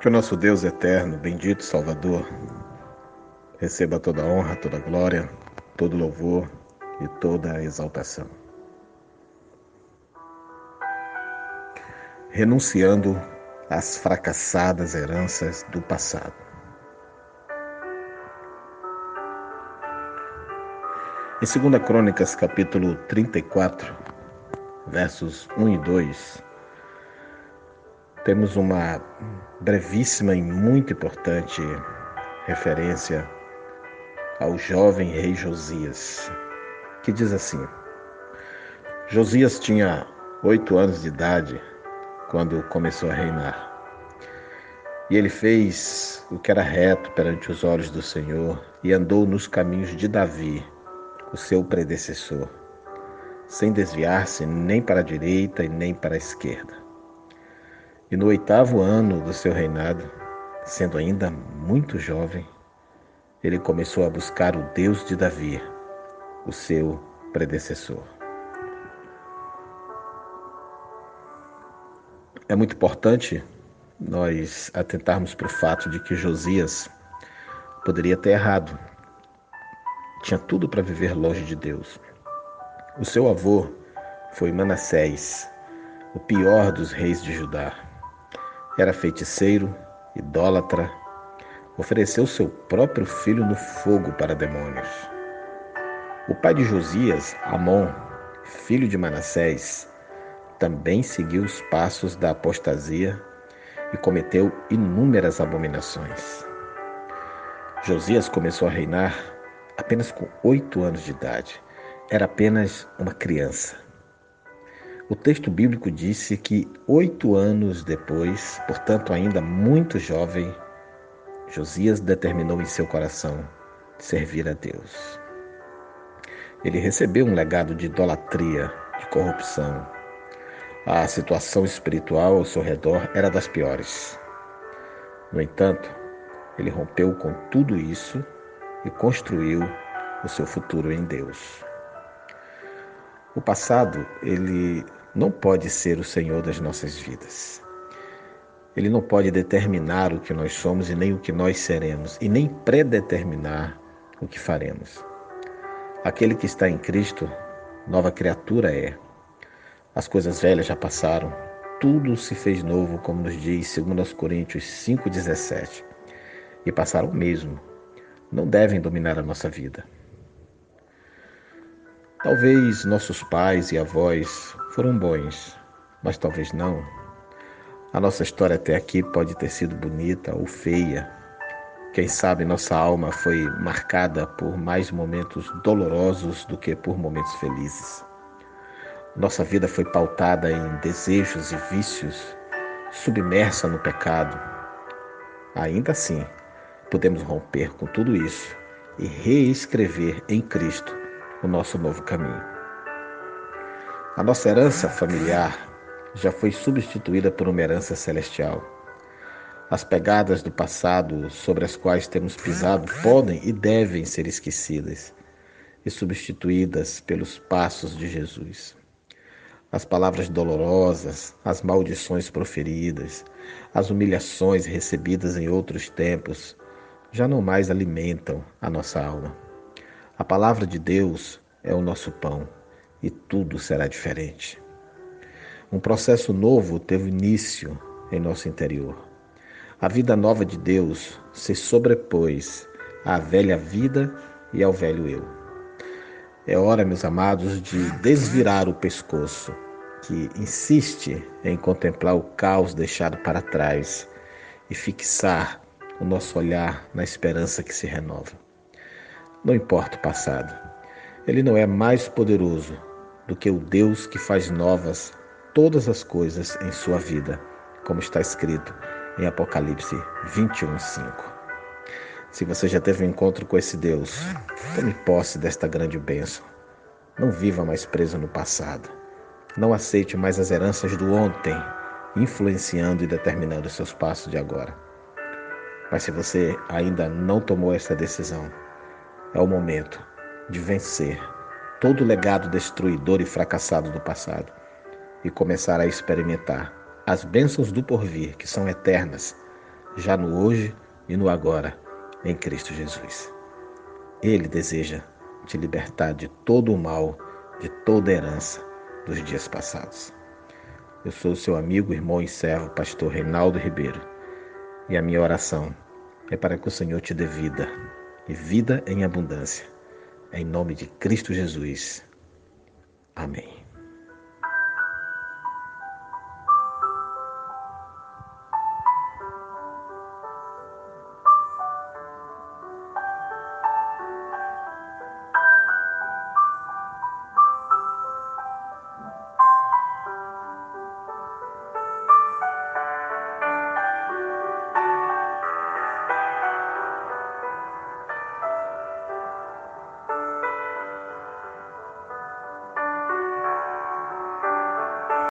Que o nosso Deus eterno, bendito Salvador, receba toda honra, toda glória, todo louvor e toda exaltação. Renunciando às fracassadas heranças do passado. Em 2 Crônicas, capítulo 34, versos 1 e 2, temos uma brevíssima e muito importante referência ao jovem rei Josias, que diz assim: Josias tinha oito anos de idade quando começou a reinar. E ele fez o que era reto perante os olhos do Senhor e andou nos caminhos de Davi, o seu predecessor, sem desviar-se nem para a direita e nem para a esquerda. E no oitavo ano do seu reinado, sendo ainda muito jovem, ele começou a buscar o Deus de Davi, o seu predecessor. É muito importante nós atentarmos para o fato de que Josias poderia ter errado. Tinha tudo para viver longe de Deus. O seu avô foi Manassés, o pior dos reis de Judá. Era feiticeiro, idólatra, ofereceu seu próprio filho no fogo para demônios. O pai de Josias, Amon, filho de Manassés, também seguiu os passos da apostasia e cometeu inúmeras abominações. Josias começou a reinar apenas com oito anos de idade. Era apenas uma criança. O texto bíblico disse que oito anos depois, portanto ainda muito jovem, Josias determinou em seu coração servir a Deus. Ele recebeu um legado de idolatria, de corrupção. A situação espiritual ao seu redor era das piores. No entanto, ele rompeu com tudo isso e construiu o seu futuro em Deus. O passado, ele não pode ser o Senhor das nossas vidas. Ele não pode determinar o que nós somos e nem o que nós seremos, e nem predeterminar o que faremos. Aquele que está em Cristo, nova criatura é. As coisas velhas já passaram, tudo se fez novo, como nos diz 2 Coríntios 5,17. E passaram mesmo, não devem dominar a nossa vida. Talvez nossos pais e avós foram bons, mas talvez não. A nossa história até aqui pode ter sido bonita ou feia. Quem sabe nossa alma foi marcada por mais momentos dolorosos do que por momentos felizes. Nossa vida foi pautada em desejos e vícios, submersa no pecado. Ainda assim, podemos romper com tudo isso e reescrever em Cristo o nosso novo caminho. A nossa herança familiar já foi substituída por uma herança celestial. As pegadas do passado sobre as quais temos pisado podem e devem ser esquecidas e substituídas pelos passos de Jesus. As palavras dolorosas, as maldições proferidas, as humilhações recebidas em outros tempos já não mais alimentam a nossa alma. A palavra de Deus é o nosso pão e tudo será diferente. Um processo novo teve início em nosso interior. A vida nova de Deus se sobrepôs à velha vida e ao velho eu. É hora, meus amados, de desvirar o pescoço que insiste em contemplar o caos deixado para trás e fixar o nosso olhar na esperança que se renova. Não importa o passado, ele não é mais poderoso do que o Deus que faz novas todas as coisas em sua vida, como está escrito em Apocalipse 21, 5. Se você já teve um encontro com esse Deus, tome posse desta grande bênção. Não viva mais preso no passado. Não aceite mais as heranças do ontem, influenciando e determinando seus passos de agora. Mas se você ainda não tomou essa decisão, é o momento de vencer todo o legado destruidor e fracassado do passado e começar a experimentar as bênçãos do porvir, que são eternas, já no hoje e no agora, em Cristo Jesus. Ele deseja te libertar de todo o mal, de toda herança dos dias passados. Eu sou seu amigo, irmão e servo, pastor Reinaldo Ribeiro, e a minha oração é para que o Senhor te dê vida, e vida em abundância. Em nome de Cristo Jesus. Amém.